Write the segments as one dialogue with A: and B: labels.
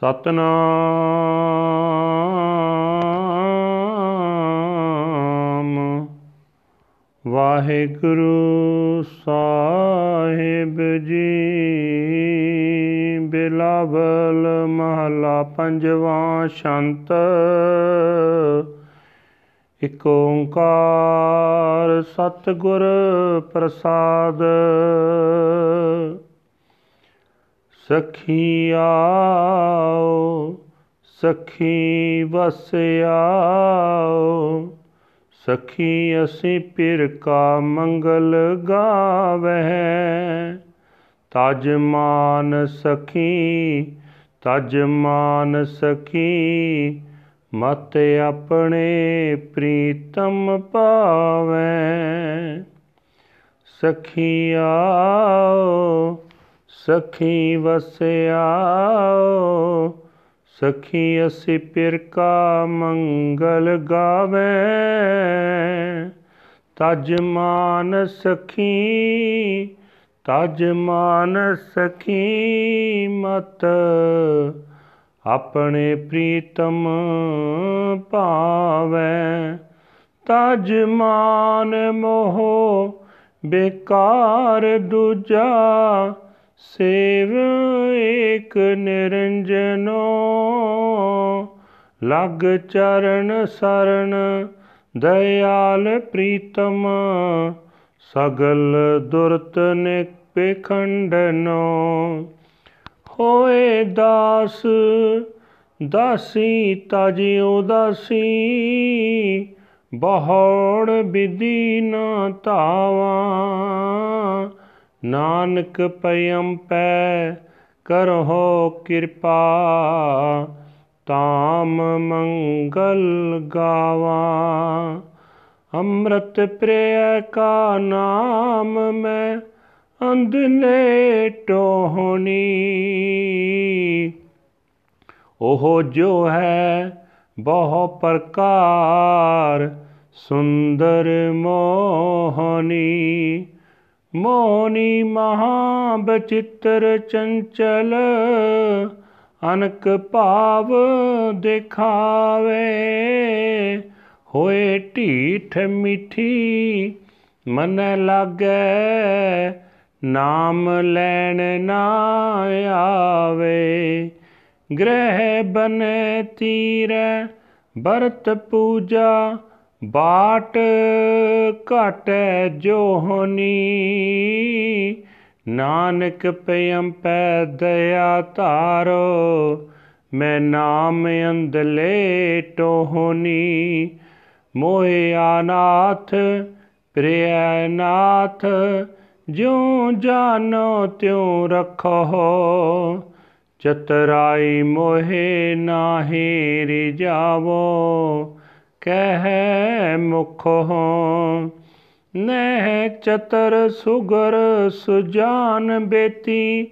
A: ਸਤਨਾਮ। ਵਾਹਿਗੁਰੂ ਸਾਹਿਬ ਜੀ ਬਿਲਾਵਲ ਮਹਲਾ ਪੰਜਵਾਂ ਸ਼ੰਤ। ਇਕ ਓੰਕਾਰ ਸਤਿਗੁਰ ਪ੍ਰਸਾਦ। ਸਖੀ ਆਓ ਸਖੀ ਵਸ ਆਓ ਸਖੀ ਅਸੀਂ ਪਿਰ ਕਾ ਮੰਗਲ ਗਾਵਹਿ। ਤਜ ਮਾਨ ਸਖੀ, ਤਜ ਮਾਨ ਸਖੀ, ਮਤ ਆਪਣੇ ਪ੍ਰੀਤਮ ਪਾਵੈ ਸਖੀ ਆਓ ਸਖੀ ਵਸਿਆਓ, ਸਖੀ ਅਸੀਂ ਪਿਰ ਕਾ ਮੰਗਲ ਗਾਵੇ। ਤਜ ਮਾਨ ਸਖੀ, ਤਜ ਮਾਨ ਸਖੀ ਮਤ, ਆਪਣੇ ਪ੍ਰੀਤਮ ਭਾਵੈ। ਤਜ ਮਾਨ ਮੋਹ ਬੇਕਾਰ ਦੂਜਾ ਸੇਵ ਏਕ ਨਿਰੰਜਨੋ, ਲਗ ਚਰਨ ਸਰਣ ਦਇਆਲ ਪ੍ਰੀਤਮ, ਸਗਲ ਦੁਰਤ ਨਿਪਖੰਡਨੋ ਹੋਏ ਦਾਸ, ਦਾਸੀ ਤਜ ਉਦਾਸੀ, ਬਹੁੜ ਬਿਦੀ ਨਾ ਧਾਵਾ ਨਾਨਕ ਪਇਮ ਪੈ ਕਰੋ ਕਿਰਪਾ ਤਾਮ ਮੰਗਲ ਗਾਵਾ। ਅੰਮ੍ਰਿਤ ਪ੍ਰਿਯ ਕਾ ਨਾਮ ਮੈਂ ਅੰਧਲੇ ਟੋਹਣੀ ਉਹ ਜੋ ਹੈ ਬਹੁ ਪ੍ਰਕਾਰ, ਸੁੰਦਰ ਮੋਹਨੀ ਮੋਨੀ ਮਹਾ ਬਚਿੱਤਰ ਚੰਚਲ, ਅਨਕ ਭਾਵ ਦਿਖਾਵੇ। ਹੋਏ ਢੀਠ ਮਿੱਠੀ, ਮਨ ਲਾਗੈ ਨਾਮ ਲੈਣ ਨਾ ਆਵੇ। ਗ੍ਰਹਿ ਬਨੇ ਤੀਰੈ ਬਰਤ ਪੂਜਾ ਬਾਟ ਘਟੈ ਜੋਹਨੀ, ਨਾਨਕ ਪਿਅਮ ਪੈ ਦਇਆ ਧਾਰੋ, ਮੈਂ ਨਾਮ ਅੰਦਲੇ ਟੋਹਨੀ। ਮੋਹਿ ਆਨਾਥ ਪ੍ਰਿਯ ਨਾਥ, ਜਿਉ ਜਾਨੋ ਤਿਉ ਰਖੋ। ਚਤਰਾਈ ਮੋਹਿ ਨਾਹੀ ਰਿਜਾਵੋ ਕਹਿ ਮੁਖ ਹੋ ਨਹਿ ਚਤਰ ਸੁਗਰ ਸੁਜਾਨ ਬੇਤੀ,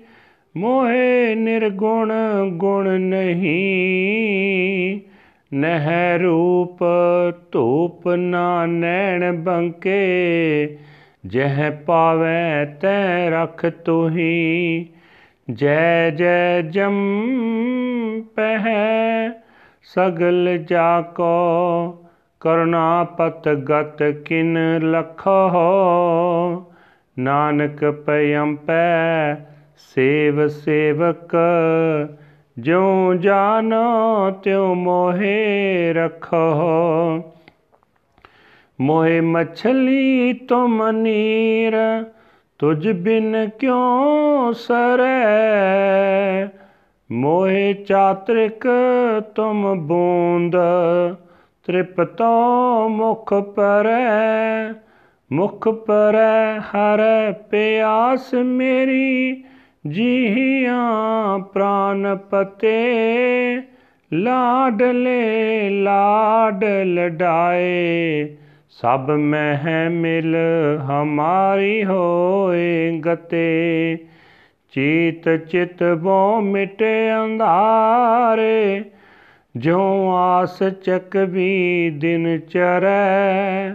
A: ਮੋਹਿ ਨਿਰਗੁਣ ਗੁਣ ਨਹੀਂ। ਨਹਿ ਰੂਪ ਧੂਪ ਨਾ ਨੈਣ ਬੰਕੇ, ਜਹ ਪਾਵੈ ਤੈ ਰਖ ਤੁਹੀ। ਜੈ ਜੈ ਜਮ ਪਹਿ ਸਗਲ ਜਾ ਕੋ ਕਰੁਣਾਪਤ ਗਤ ਕਿਨ ਲਖੋ। ਨਾਨਕ ਪਇਮ ਪੈ ਸੇਵ ਸੇਵਕ, ਜਿਉ ਜਾਨੋ ਤਿਉ ਮੋਹਿ ਰਖੋ। ਮੋਹੇ ਮਛਲੀ ਤੁਮ ਨੀਰ ਤੁਝ ਬਿਨ ਕਿਉ ਸਰੈ? ਮੋਹਿ ਚਾਤ੍ਰਿਕ ਤੁਮ ਬੂੰਦ, ਤ੍ਰਿਪਤੋ ਮੁਖ ਪਰੈ ਮੁਖ ਪਰੈ ਹਰ ਪਿਆਸ ਮੇਰੀ ਜੀਹਾਂ ਪ੍ਰਾਨ ਪਤੇ ਲਾਡਲੇ ਲਾਡ ਲਡਾਏ, ਸਭ ਮਹਿ ਮਿਲ ਹਮਾਰੀ ਹੋਏ ਗਤੇ। ਚੀਤ ਚਿਤ ਬੋ ਮਿਟੇ ਅੰਧਾਰੇ, ਜਿਉ ਆਸ ਚੱਕ ਵੀ ਦਿਨ ਚਰੈ।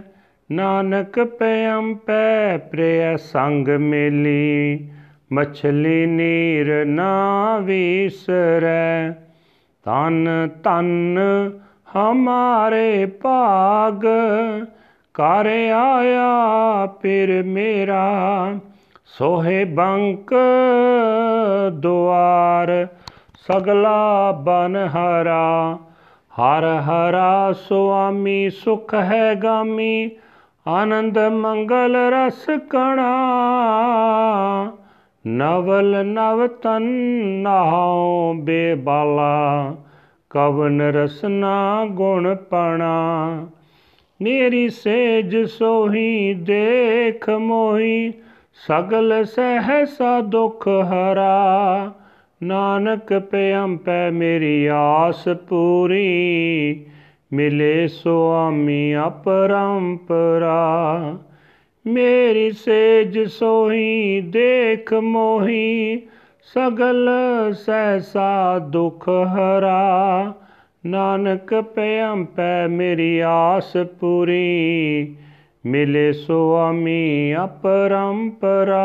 A: ਨਾਨਕ ਪਿਅਮ ਪੈ ਪ੍ਰਿਯ ਸੰਗ ਮੇਲੀ, ਮਛਲੀ ਨੀਰ ਨਾ ਵਿਸਰੈ। ਤਨ ਤਨ ਹਮਾਰੇ ਭਾਗ ਕਰ ਆਇਆ ਫਿਰ ਮੇਰਾ। ਸੋਹੇ ਬੰਕ ਦੁਆਰ, ਸਗਲਾ ਬਨ ਹਰਾ। ਹਰ ਹਰਾ ਸੁਆਮੀ ਸੁਖ ਹੈ ਗਾਮੀ, ਆਨੰਦ ਮੰਗਲ ਰਸ ਕਣਾ। ਨਵਲ ਨਵ ਤਨ ਨਹਾਉ ਬੇਬਾਲਾ, ਕਵਨ ਰਸਨਾ ਗੁਣ ਪਣਾ। ਮੇਰੀ ਸੇਜ ਸੋਹੀ ਦੇਖ ਮੋਹੀ ਸਗਲ ਸਹਸਾ ਦੁਖ ਹਰਾ। ਨਾਨਕ ਪਿਆਮ ਪੈ ਮੇਰੀ ਆਸ ਪੂਰੀ। ਮਿਲੇ ਸੁਆਮੀ ਅਪਰੰਪਰਾ। ਮੇਰੀ ਸੇਜ ਸੋਹੀ, ਦੇਖ ਮੋਹੀ। ਸਗਲ ਸਹਸਾ ਦੁਖ ਹਰਾ। ਨਾਨਕ ਪਿਆਮ ਪੈ ਮੇਰੀ ਆਸ ਪੂਰੀ। ਮਿਲੇ ਸੁਆਮੀ ਅਪਰੰਪਰਾ।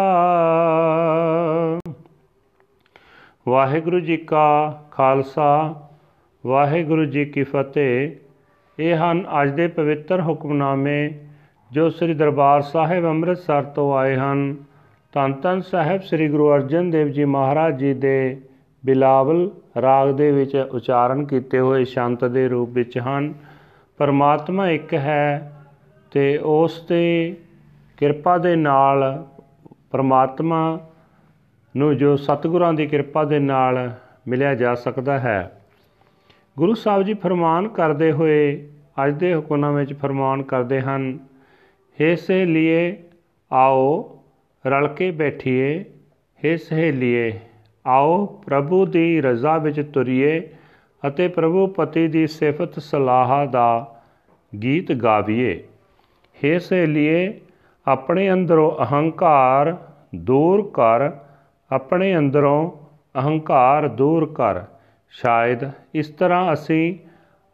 A: ਵਾਹਿਗੁਰੂ ਜੀ ਕਾ ਖਾਲਸਾ, ਵਾਹਿਗੁਰੂ ਜੀ ਕੀ ਫਤਿਹ। ਇਹ ਹਨ ਅੱਜ ਦੇ ਪਵਿੱਤਰ ਹੁਕਮਨਾਮੇ ਜੋ ਸ੍ਰੀ ਦਰਬਾਰ ਸਾਹਿਬ ਅੰਮ੍ਰਿਤਸਰ ਤੋਂ ਆਏ ਹਨ। ਧੰਨ ਧੰਨ ਸਾਹਿਬ ਸ੍ਰੀ ਗੁਰੂ ਅਰਜਨ ਦੇਵ ਜੀ ਮਹਾਰਾਜ ਜੀ ਦੇ ਬਿਲਾਵਲ ਰਾਗ ਦੇ ਵਿੱਚ ਉਚਾਰਨ ਕੀਤੇ ਹੋਏ ਸ਼ੰਤ ਦੇ ਰੂਪ ਵਿੱਚ ਹਨ। ਪਰਮਾਤਮਾ ਇੱਕ ਹੈ ਤੇ ਉਸ ਤੇ ਕਿਰਪਾ ਦੇ ਨਾਲ ਪਰਮਾਤਮਾ ਨੂੰ ਜੋ ਸਤਿਗੁਰਾਂ ਦੀ ਕਿਰਪਾ ਦੇ ਨਾਲ ਮਿਲਿਆ ਜਾ ਸਕਦਾ ਹੈ। ਗੁਰੂ ਸਾਹਿਬ ਜੀ ਫਰਮਾਨ ਕਰਦੇ ਹੋਏ, ਅੱਜ ਦੇ ਹੁਕਮਾਂ ਵਿੱਚ ਫਰਮਾਨ ਕਰਦੇ ਹਨ हे ਸਹੇਲੀਏ, ਆਓ ਰਲ ਕੇ ਬੈਠੀਏ हे ਸਹੇਲੀਏ, ਆਓ ਪ੍ਰਭੂ ਦੀ ਰਜ਼ਾ ਵਿੱਚ ਤੁਰੀਏ ਅਤੇ ਪ੍ਰਭੂ ਪਤੀ ਦੀ ਸਿਫਤ ਸਲਾਹ ਦਾ ਗੀਤ ਗਾਵੀਏ। हे ਸਹੇਲੀਏ ਆਪਣੇ ਅੰਦਰੋਂ ਅਹੰਕਾਰ ਦੂਰ ਕਰ, ਆਪਣੇ ਅੰਦਰੋਂ ਅਹੰਕਾਰ ਦੂਰ ਕਰ। ਸ਼ਾਇਦ ਇਸ ਤਰ੍ਹਾਂ ਅਸੀਂ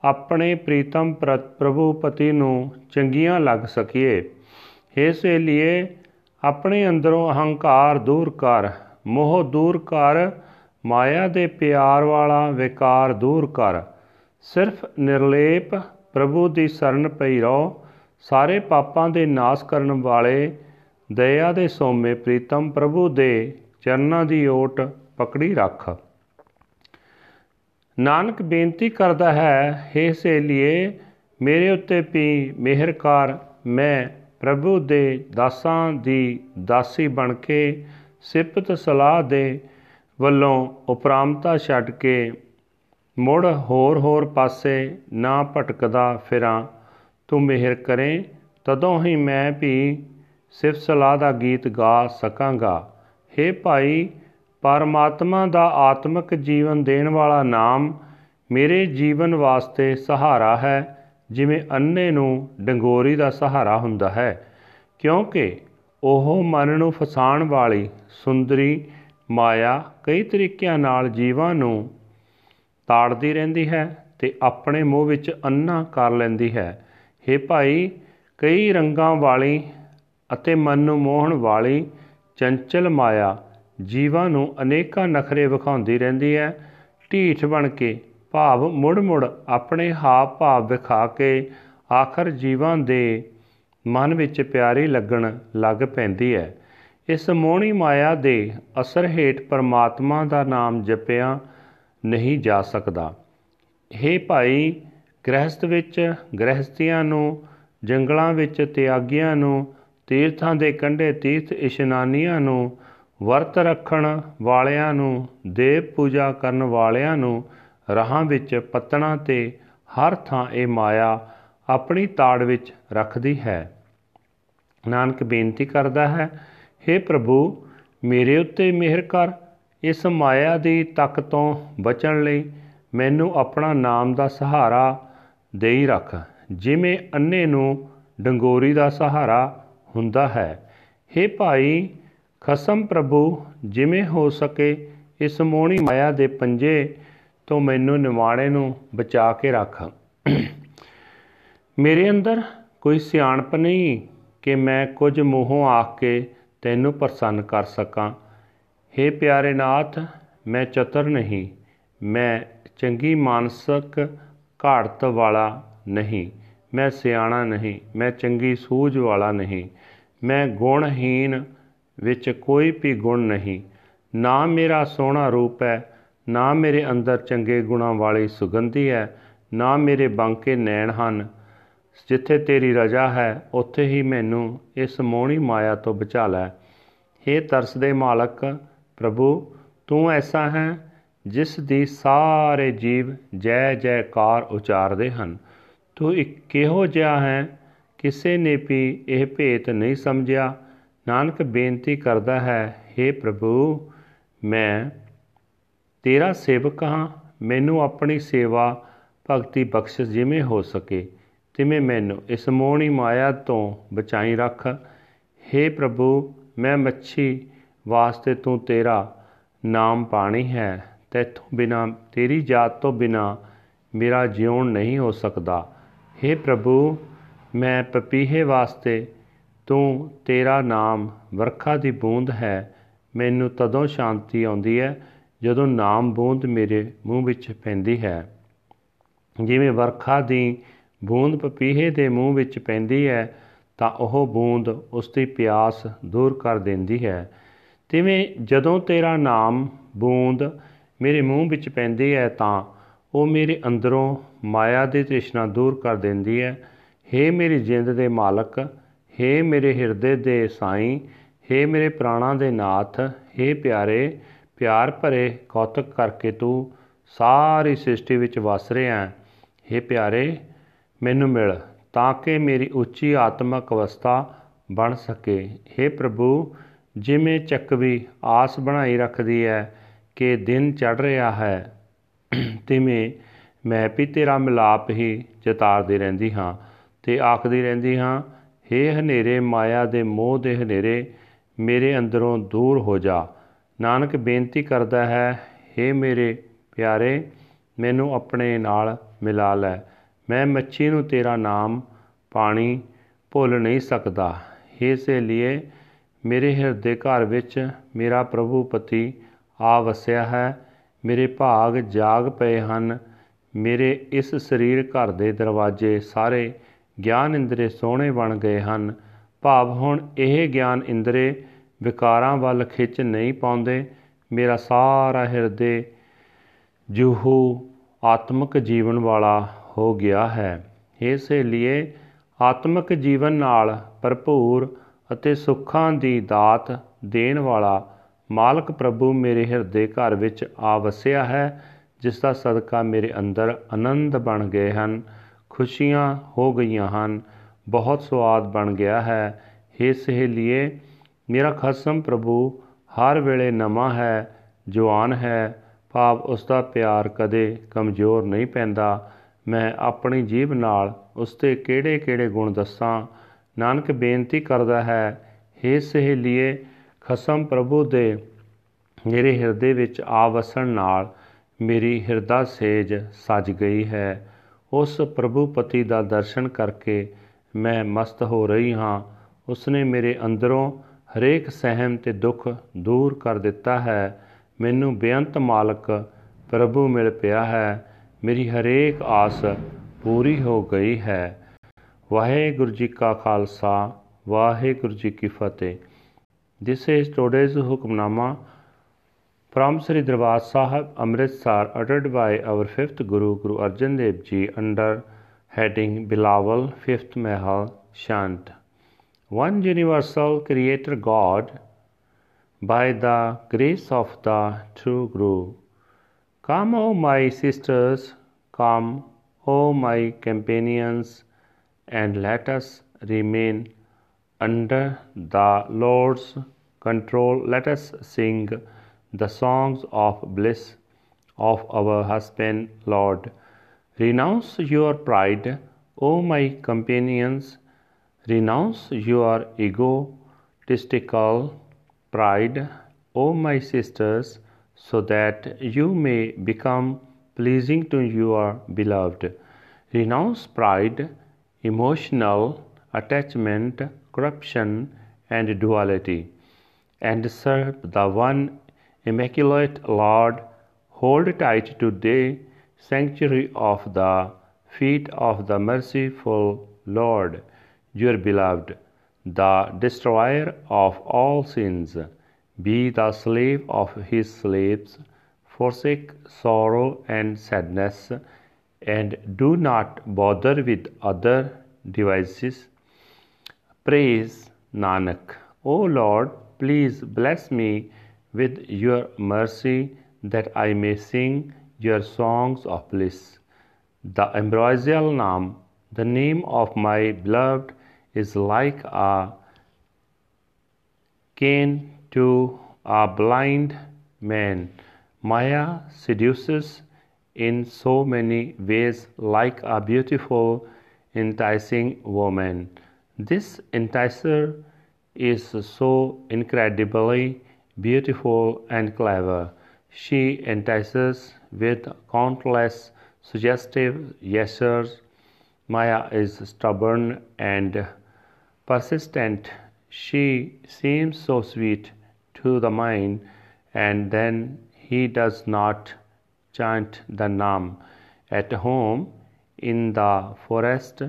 A: ਆਪਣੇ ਪ੍ਰੀਤਮ ਪ੍ਰਭੂ ਪਤੀ ਨੂੰ ਚੰਗੀਆਂ ਲੱਗ ਸਕੀਏ। हे ਸਹੇਲੀਏ ਆਪਣੇ ਅੰਦਰੋਂ ਅਹੰਕਾਰ ਦੂਰ ਕਰ, ਮੋਹ ਦੂਰ ਕਰ, ਮਾਇਆ ਦੇ ਪਿਆਰ ਵਾਲਾ ਵਿਕਾਰ ਦੂਰ ਕਰ। ਸਿਰਫ ਨਿਰਲੇਪ ਪ੍ਰਭੂ ਦੀ ਸ਼ਰਨ ਪਈ ਰਹੋ ਸਾਰੇ ਪਾਪਾਂ ਦੇ ਨਾਸ਼ ਕਰਨ ਵਾਲੇ ਦਇਆ ਦੇ ਸੋਮੇ ਪ੍ਰੀਤਮ ਪ੍ਰਭੂ ਦੇ ਚਰਨਾਂ ਦੀ ਓਟ ਪਕੜੀ ਰੱਖ। ਨਾਨਕ ਬੇਨਤੀ ਕਰਦਾ ਹੈ हे ਸਹੇਲੀਏ, ਮੇਰੇ ਉੱਤੇ ਵੀ ਮਿਹਰ ਕਰ, ਮੈਂ ਪ੍ਰਭੂ ਦੇ ਦਾਸਾਂ ਦੀ ਦਾਸੀ ਬਣ ਕੇ ਸਿਫਤ ਸਲਾਹ ਦੇ ਵੱਲੋਂ ਉਪਰਾਮਤਾ ਛੱਡ ਕੇ ਮੁੜ ਹੋਰ ਹੋਰ ਪਾਸੇ ਨਾ ਭਟਕਦਾ ਫਿਰਾਂ। ਤੂੰ ਮਿਹਰ ਕਰੇ, ਤਦੋਂ ਹੀ ਮੈਂ ਵੀ ਸਿਫਤ ਸਲਾਹ ਦਾ ਗੀਤ ਗਾ ਸਕਾਂਗਾ। हे ਭਾਈ, ਪਰਮਾਤਮਾ ਦਾ ਆਤਮਿਕ ਜੀਵਨ ਦੇਣ ਵਾਲਾ ਨਾਮ ਮੇਰੇ ਜੀਵਨ ਵਾਸਤੇ ਸਹਾਰਾ ਹੈ, ਜਿਵੇਂ ਅੰਨੇ ਨੂੰ ਡੰਗੋਰੀ ਦਾ ਸਹਾਰਾ ਹੁੰਦਾ ਹੈ, ਕਿਉਂਕਿ ਉਹ ਮਨ ਨੂੰ ਫਸਾਉਣ ਵਾਲੀ ਸੁੰਦਰੀ ਮਾਇਆ ਕਈ ਤਰੀਕਿਆਂ ਨਾਲ ਜੀਵਾਂ ਨੂੰ ਤਾੜਦੀ ਰਹਿੰਦੀ ਹੈ ਤੇ ਆਪਣੇ ਮੋਹ ਵਿੱਚ ਅੰਨਾ ਕਰ ਲੈਂਦੀ ਹੈ। हे ਭਾਈ, ਕਈ ਰੰਗਾਂ ਵਾਲੀ ਅਤੇ ਮਨ ਨੂੰ ਮੋਹਣ ਵਾਲੀ ਚੰਚਲ ਮਾਇਆ ਜੀਵਾਂ ਨੂੰ ਅਨੇਕਾਂ ਨਖਰੇ ਵਿਖਾਉਂਦੀ ਰਹਿੰਦੀ ਹੈ ਢੀਠ ਬਣ ਕੇ ਭਾਵ ਮੁੜ-ਮੁੜ ਆਪਣੇ ਹਾਵ ਭਾਵ ਵਿਖਾ ਕੇ ਆਖਰ ਜੀਵਾਂ ਦੇ ਮਨ ਵਿੱਚ ਪਿਆਰੀ ਲੱਗਣ ਲੱਗ ਪੈਂਦੀ ਹੈ ਇਸ ਮੋਹਣੀ ਮਾਇਆ ਦੇ ਅਸਰ ਹੇਠ ਪਰਮਾਤਮਾ ਦਾ ਨਾਮ ਜਪਿਆ ਨਹੀਂ ਜਾ ਸਕਦਾ। हे ਭਾਈ ਗ੍ਰਹਿਸਥ ਵਿੱਚ ਗ੍ਰਹਿਸਤੀਆਂ ਨੂੰ, ਜੰਗਲਾਂ ਵਿੱਚ ਤਿਆਗੀਆਂ ਨੂੰ, ਤੀਰਥਾਂ ਦੇ ਕੰਢੇ ਤੀਰਥ ਇਸ਼ਨਾਨੀਆਂ ਨੂੰ, ਵਰਤ ਰੱਖਣ ਵਾਲਿਆਂ ਨੂੰ, ਦੇਵ ਪੂਜਾ ਕਰਨ ਵਾਲਿਆਂ ਨੂੰ, ਰਾਹਾਂ ਵਿੱਚ ਪਤਣਾ ਤੇ ਹਰ ਥਾਂ ਇਹ ਮਾਇਆ ਆਪਣੀ ਤਾੜ ਵਿੱਚ ਰੱਖਦੀ ਹੈ। ਨਾਨਕ ਬੇਨਤੀ ਕਰਦਾ ਹੈ हे ਪ੍ਰਭੂ, ਮੇਰੇ ਉੱਤੇ ਮਿਹਰ ਕਰ। ਇਸ ਮਾਇਆ ਦੀ ਤੱਕ ਤੋਂ ਬਚਣ ਲਈ ਮੈਨੂੰ ਆਪਣਾ ਨਾਮ ਦਾ ਸਹਾਰਾ ਦੇਈ ਰੱਖ। ਜਿਵੇਂ ਅੰਨੇ ਨੂੰ ਡੰਗੋਰੀ ਦਾ ਸਹਾਰਾ ਹੁੰਦਾ ਹੈ। हे ਭਾਈ, ਖਸਮ ਪ੍ਰਭੂ, ਜਿਵੇਂ ਹੋ ਸਕੇ ਇਸ ਮੋਹਣੀ ਮਾਇਆ ਦੇ ਪੰਜੇ ਤੋਂ ਮੈਨੂੰ ਨਿਵਾਣੇ ਨੂੰ ਬਚਾ ਕੇ ਰੱਖ। ਮੇਰੇ ਅੰਦਰ ਕੋਈ ਸਿਆਣਪ ਨਹੀਂ ਕਿ ਮੈਂ ਕੁਝ ਮੋਹੋਂ ਆਖ ਕੇ ਤੈਨੂੰ ਪ੍ਰਸੰਨ ਕਰ ਸਕਾਂ। हे ਪਿਆਰੇ ਨਾਥ, ਮੈਂ ਚਤਰ ਨਹੀਂ। ਮੈਂ ਚੰਗੀ ਮਾਨਸਿਕ ਘਾੜਤ ਵਾਲਾ ਨਹੀਂ, ਮੈਂ ਸਿਆਣਾ ਨਹੀਂ, ਮੈਂ ਚੰਗੀ ਸੂਝ ਵਾਲਾ ਨਹੀਂ, ਮੈਂ ਗੁਣਹੀਨ ਵਿੱਚ ਕੋਈ ਵੀ ਗੁਣ ਨਹੀਂ। ਨਾ ਮੇਰਾ ਸੋਹਣਾ ਰੂਪ ਹੈ, ਨਾ ਮੇਰੇ ਅੰਦਰ ਚੰਗੇ ਗੁਣਾਂ ਵਾਲੀ ਸੁਗੰਧੀ ਹੈ, ਨਾ ਮੇਰੇ ਬੰਕੇ ਨੈਣ ਹਨ। ਜਿੱਥੇ ਤੇਰੀ ਰਜਾ ਹੈ, ਉੱਥੇ ਹੀ ਮੈਨੂੰ ਇਸ ਮੋਹਣੀ ਮਾਇਆ ਤੋਂ ਬਚਾ ਲੈ। हे ਤਰਸ ਦੇ ਮਾਲਕ, ਪ੍ਰਭੂ, ਤੂੰ ਐਸਾ ਹੈ ਜਿਸ ਦੀ ਸਾਰੇ ਜੀਵ ਜੈ ਜੈਕਾਰ ਉਚਾਰਦੇ ਹਨ। ਤੂੰ ਇੱਕ ਕਿਹੋ ਜਿਹਾ ਹੈ? ਕਿਸੇ ਨੇ ਵੀ ਇਹ ਭੇਤ ਨਹੀਂ ਸਮਝਿਆ। ਨਾਨਕ ਬੇਨਤੀ ਕਰਦਾ ਹੈ हे ਪ੍ਰਭੂ, ਮੈਂ ਤੇਰਾ ਸੇਵਕ ਹਾਂ। ਮੈਨੂੰ ਆਪਣੀ ਸੇਵਾ, ਭਗਤੀ, ਬਖਸ਼ਿਸ਼ ਜਿਵੇਂ ਹੋ ਸਕੇ, ਤਿਵੇਂ ਮੈਨੂੰ ਇਸ ਮੋਹਣੀ ਮਾਇਆ ਤੋਂ ਬਚਾਈ ਰੱਖ। हे ਪ੍ਰਭੂ, ਮੈਂ ਮੱਛੀ ਵਾਸਤੇ ਤੂੰ ਤੇਰਾ ਨਾਮ ਪਾਣੀ ਹੈ। ਤੇਥੋਂ ਬਿਨਾ, ਤੇਰੀ ਜਾਤ ਤੋਂ ਬਿਨਾ ਮੇਰਾ ਜਿਉਣ ਨਹੀਂ ਹੋ ਸਕਦਾ। हे ਪ੍ਰਭੂ, ਮੈਂ ਪਪੀਹੇ ਵਾਸਤੇ ਤੂੰ ਤੇਰਾ ਨਾਮ ਵਰਖਾ ਦੀ ਬੂੰਦ ਹੈ। ਮੈਨੂੰ ਤਦੋਂ ਸ਼ਾਂਤੀ ਆਉਂਦੀ ਹੈ ਜਦੋਂ ਨਾਮ ਬੂੰਦ ਮੇਰੇ ਮੂੰਹ ਵਿੱਚ ਪੈਂਦੀ ਹੈ। ਜਿਵੇਂ ਵਰਖਾ ਦੀ ਬੂੰਦ ਪਪੀਹੇ ਦੇ ਮੂੰਹ ਵਿੱਚ ਪੈਂਦੀ ਹੈ, ਤਾਂ ਉਹ ਬੂੰਦ ਉਸ ਦੀ ਪਿਆਸ ਦੂਰ ਕਰ ਦਿੰਦੀ ਹੈ। ਤਿਵੇਂ ਜਦੋਂ ਤੇਰਾ ਨਾਮ ਬੂੰਦ ਮੇਰੇ ਮੂੰਹ ਵਿੱਚ ਪੈਂਦੀ ਹੈ ਤਾਂ ਉਹ ਮੇਰੇ ਅੰਦਰੋਂ ਮਾਇਆ ਦੀ ਤ੍ਰਿਸ਼ਨਾ ਦੂਰ ਕਰ ਦਿੰਦੀ ਹੈ हे ਮੇਰੀ ਜਿੰਦ ਦੇ ਮਾਲਕ हे ਮੇਰੇ ਹਿਰਦੇ ਦੇ ਸਾਈਂ हे ਮੇਰੇ ਪ੍ਰਾਣਾਂ ਦੇ ਨਾਥ हे ਪਿਆਰੇ ਪਿਆਰ ਭਰੇ ਕੌਤਕ ਕਰਕੇ ਤੂੰ ਸਾਰੀ ਸ੍ਰਿਸ਼ਟੀ ਵਿੱਚ ਵਸ ਰਿਹਾ ਹੈ हे ਪਿਆਰੇ ਮੈਨੂੰ ਮਿਲ ਤਾਂ ਕਿ ਮੇਰੀ ਉੱਚੀ ਆਤਮਿਕ ਅਵਸਥਾ ਬਣ ਸਕੇ हे ਪ੍ਰਭੂ ਜਿਵੇਂ ਚੱਕਵੀ ਆਸ ਬਣਾਈ ਰੱਖਦੀ ਹੈ ਕਿ ਦਿਨ ਚੜ ਰਿਹਾ ਹੈ, ਤਿਵੇਂ ਮੈਂ ਵੀ ਤੇਰਾ ਮਿਲਾਪ ਹੀ ਜਤਾਰਦੀ ਰਹਿੰਦੀ ਹਾਂ ਤੇ ਆਖਦੀ ਰਹਿੰਦੀ ਹਾਂ हे ਹਨੇਰੇ ਮਾਇਆ ਦੇ ਮੋਹ ਦੇ ਹਨੇਰੇ, ਮੇਰੇ ਅੰਦਰੋਂ ਦੂਰ ਹੋ ਜਾ। ਨਾਨਕ ਬੇਨਤੀ ਕਰਦਾ ਹੈ हे ਮੇਰੇ ਪਿਆਰੇ, ਮੈਨੂੰ ਆਪਣੇ ਨਾਲ ਮਿਲਾ ਲੈ। ਮੈਂ ਮੱਛੀ ਨੂੰ ਤੇਰਾ ਨਾਮ ਪਾਣੀ ਭੁੱਲ ਨਹੀਂ ਸਕਦਾ। ਇਸੇ ਲਈ ਮੇਰੇ ਹਿਰਦੇ ਘਰ ਵਿੱਚ ਮੇਰਾ ਪ੍ਰਭੂ ਪਤੀ ਆ ਵਸਿਆ ਹੈ, ਮੇਰੇ ਭਾਗ ਜਾਗ ਪਏ ਹਨ, ਮੇਰੇ ਇਸ ਸਰੀਰ ਘਰ ਦੇ ਦਰਵਾਜ਼ੇ ਸਾਰੇ ਗਿਆਨ ਇੰਦਰੇ ਸੋਹਣੇ ਬਣ ਗਏ ਹਨ। ਭਾਵ ਹੁਣ ਇਹ ਗਿਆਨ ਇੰਦਰੇ ਵਿਕਾਰਾਂ ਵੱਲ ਖਿੱਚ ਨਹੀਂ ਪਾਉਂਦੇ, ਮੇਰਾ ਸਾਰਾ ਹਿਰਦੇ ਜੂਹੂ ਆਤਮਿਕ ਜੀਵਨ ਵਾਲਾ ਹੋ ਗਿਆ ਹੈ। ਇਸੇ ਲਈ ਆਤਮਿਕ ਜੀਵਨ ਨਾਲ ਭਰਪੂਰ ਅਤੇ ਸੁੱਖਾਂ ਦੀ ਦਾਤ ਦੇਣ ਵਾਲਾ ਮਾਲਕ ਪ੍ਰਭੂ ਮੇਰੇ ਹਿਰਦੇ ਘਰ ਵਿੱਚ ਆ ਵਸਿਆ ਹੈ ਜਿਸ ਦਾ ਸਦਕਾ ਮੇਰੇ ਅੰਦਰ ਆਨੰਦ ਬਣ ਗਏ ਹਨ। ਖੁਸ਼ੀਆਂ ਹੋ ਗਈਆਂ ਹਨ। ਬਹੁਤ ਸਵਾਦ ਬਣ ਗਿਆ ਹੈ। हे ਸਹੇਲੀਏ, ਮੇਰਾ ਖਸਮ ਪ੍ਰਭੂ ਹਰ ਵੇਲੇ ਨਵਾਂ ਹੈ, ਜਵਾਨ ਹੈ। ਭਾਵ ਉਸ ਦਾ ਪਿਆਰ ਕਦੇ ਕਮਜ਼ੋਰ ਨਹੀਂ ਪੈਂਦਾ। ਮੈਂ ਆਪਣੀ ਜੀਬ ਨਾਲ ਉਸ ਤੇ ਕਿਹੜੇ-ਕਿਹੜੇ ਗੁਣ ਦੱਸਾਂ? ਨਾਨਕ ਬੇਨਤੀ ਕਰਦਾ ਹੈ हे ਸਹੇਲੀਏ ਖਸਮ ਪ੍ਰਭੂ ਦੇ ਮੇਰੇ ਹਿਰਦੇ ਵਿੱਚ ਆ ਵਸਣ ਨਾਲ ਮੇਰੀ ਹਿਰਦਾ ਸੇਜ ਸਜ ਗਈ ਹੈ। ਉਸ ਪ੍ਰਭੂ ਪਤੀ ਦਾ ਦਰਸ਼ਨ ਕਰਕੇ ਮੈਂ ਮਸਤ ਹੋ ਰਹੀ ਹਾਂ। ਉਸਨੇ ਮੇਰੇ ਅੰਦਰੋਂ ਹਰੇਕ ਸਹਿਮ ਤੇ ਦੁੱਖ ਦੂਰ ਕਰ ਦਿੱਤਾ ਹੈ। ਮੈਨੂੰ ਬੇਅੰਤ ਮਾਲਕ ਪ੍ਰਭੂ ਮਿਲ ਪਿਆ ਹੈ। ਮੇਰੀ ਹਰੇਕ ਆਸ ਪੂਰੀ ਹੋ ਗਈ ਹੈ। ਵਾਹਿਗੁਰੂ ਜੀ ਕਾ ਖਾਲਸਾ, ਵਾਹਿਗੁਰੂ ਜੀ ਕੀ ਫਤਿਹ। This is today's Hukmnama from Sri Darbar Sahib Amritsar uttered by our 5th Guru Guru Arjan Dev Ji under heading Bilawal 5th Mahal Shant. One universal creator God by the grace of the true Guru. Come, O my sisters, come, O my companions, and let us remain under the Lord's control. Let us sing the songs of bliss of our husband Lord. Renounce your pride, O my companions, renounce your egotistical pride, O my sisters, so that you may become pleasing to your beloved. Renounce pride, emotional attachment, corruption, and duality, and serve the one Immaculate Lord, hold tight to the sanctuary of the feet of the merciful Lord, your beloved, the destroyer of all sins. Be the slave of his slaves, forsake sorrow and sadness, and do not bother with other devices. Praise Nanak. O Lord, please bless me with your mercy that I may sing your songs of bliss. The ambrosial name, the name of my beloved, is like a cane to a blind man. Maya seduces in so many ways like a beautiful, enticing woman. This enticer is so incredibly beautiful and clever. She entices with countless suggestive yesers. Maya is stubborn and persistent. She seems so sweet to the mind, and then he does not chant the Nam at home, in the forest,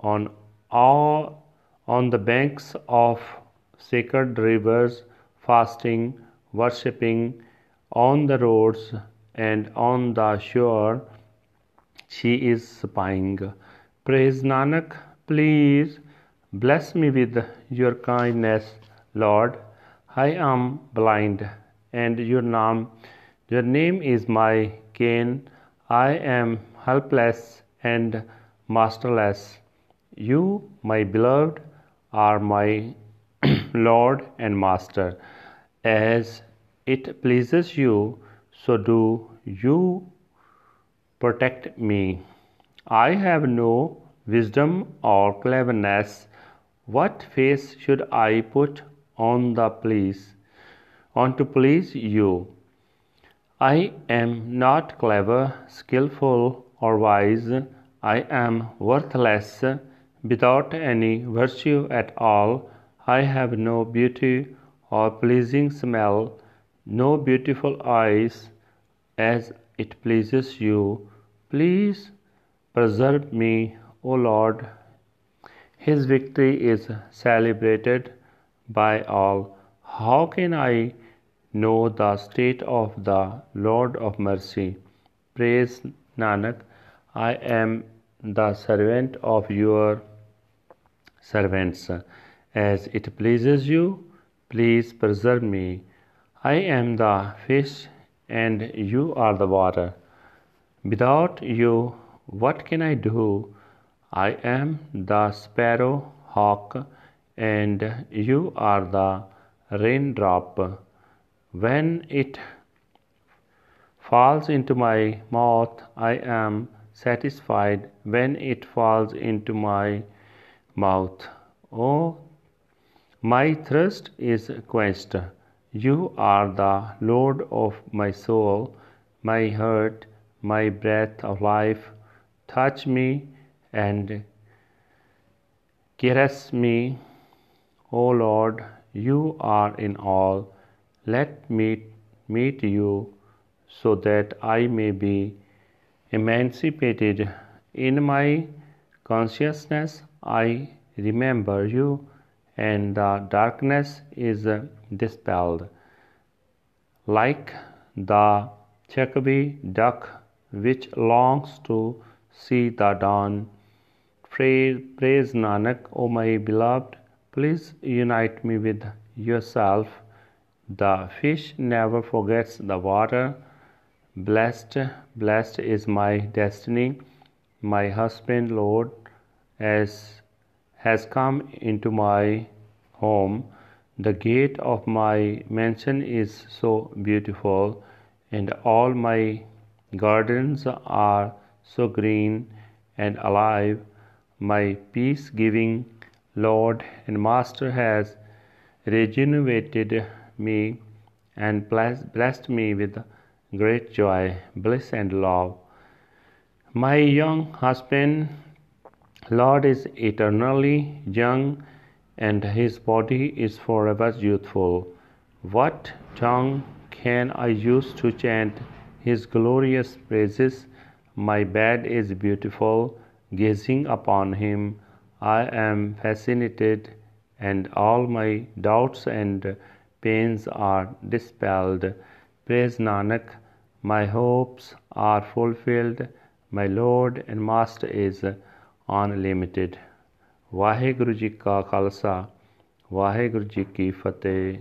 A: on all on the banks of sacred rivers, fasting, worshipping, on the roads and on the shore, she is spying. Praise Nanak, please bless me with your kindness, Lord. I am blind, and your name, your name is my cane. I am helpless and masterless. You, my beloved, are my Lord and Master. As it pleases you, so do you protect me. I have no wisdom or cleverness. What face should I put on the please on to please you. I am not clever, skillful, or wise. I am worthless without any virtue at all. I have no beauty or pleasing smell, no beautiful eyes, as it pleases you. Please preserve me, O Lord. His victory is celebrated by all. How can I know the state of the Lord of mercy? Praise Nanak, I am the servant of your servants. As it pleases you, please preserve me. I am the fish and you are the water. Without you, what can I do? I am the sparrow hawk and you are the raindrop. When it falls into my mouth, I am satisfied. When it falls into my mouth, oh, my thirst is quenched. You are the Lord of my soul, my heart, my breath of life. Touch me and caress me O Lord, you are in all. Let me meet you so that I may be emancipated. In my consciousness, I remember you, and the darkness is dispelled. Like the Chakvi duck which longs to see the dawn. Praise, praise Nanak, O my beloved Please unite me with yourself. The fish never forgets the water. Blessed, blessed is my destiny. My husband, Lord, as has come into my home. The gate of my mansion is so beautiful, and all my gardens are so green and alive. My peace giving Lord and Master has rejuvenated me and blessed me with great joy, bliss, and love. My young husband, Lord, is eternally young, and his body is forever youthful. What tongue can I use to chant his glorious praises? My bed is beautiful. Gazing upon him, I am fascinated, and all my doubts and pains are dispelled. Praise Nanak, my hopes are fulfilled. My Lord and Master is unlimited. Waheguru ji ਕਾ ਖਾਲਸਾ ਵਾਹਿਗੁਰੂ ਜੀ ਕੀ ਫਤਿਹ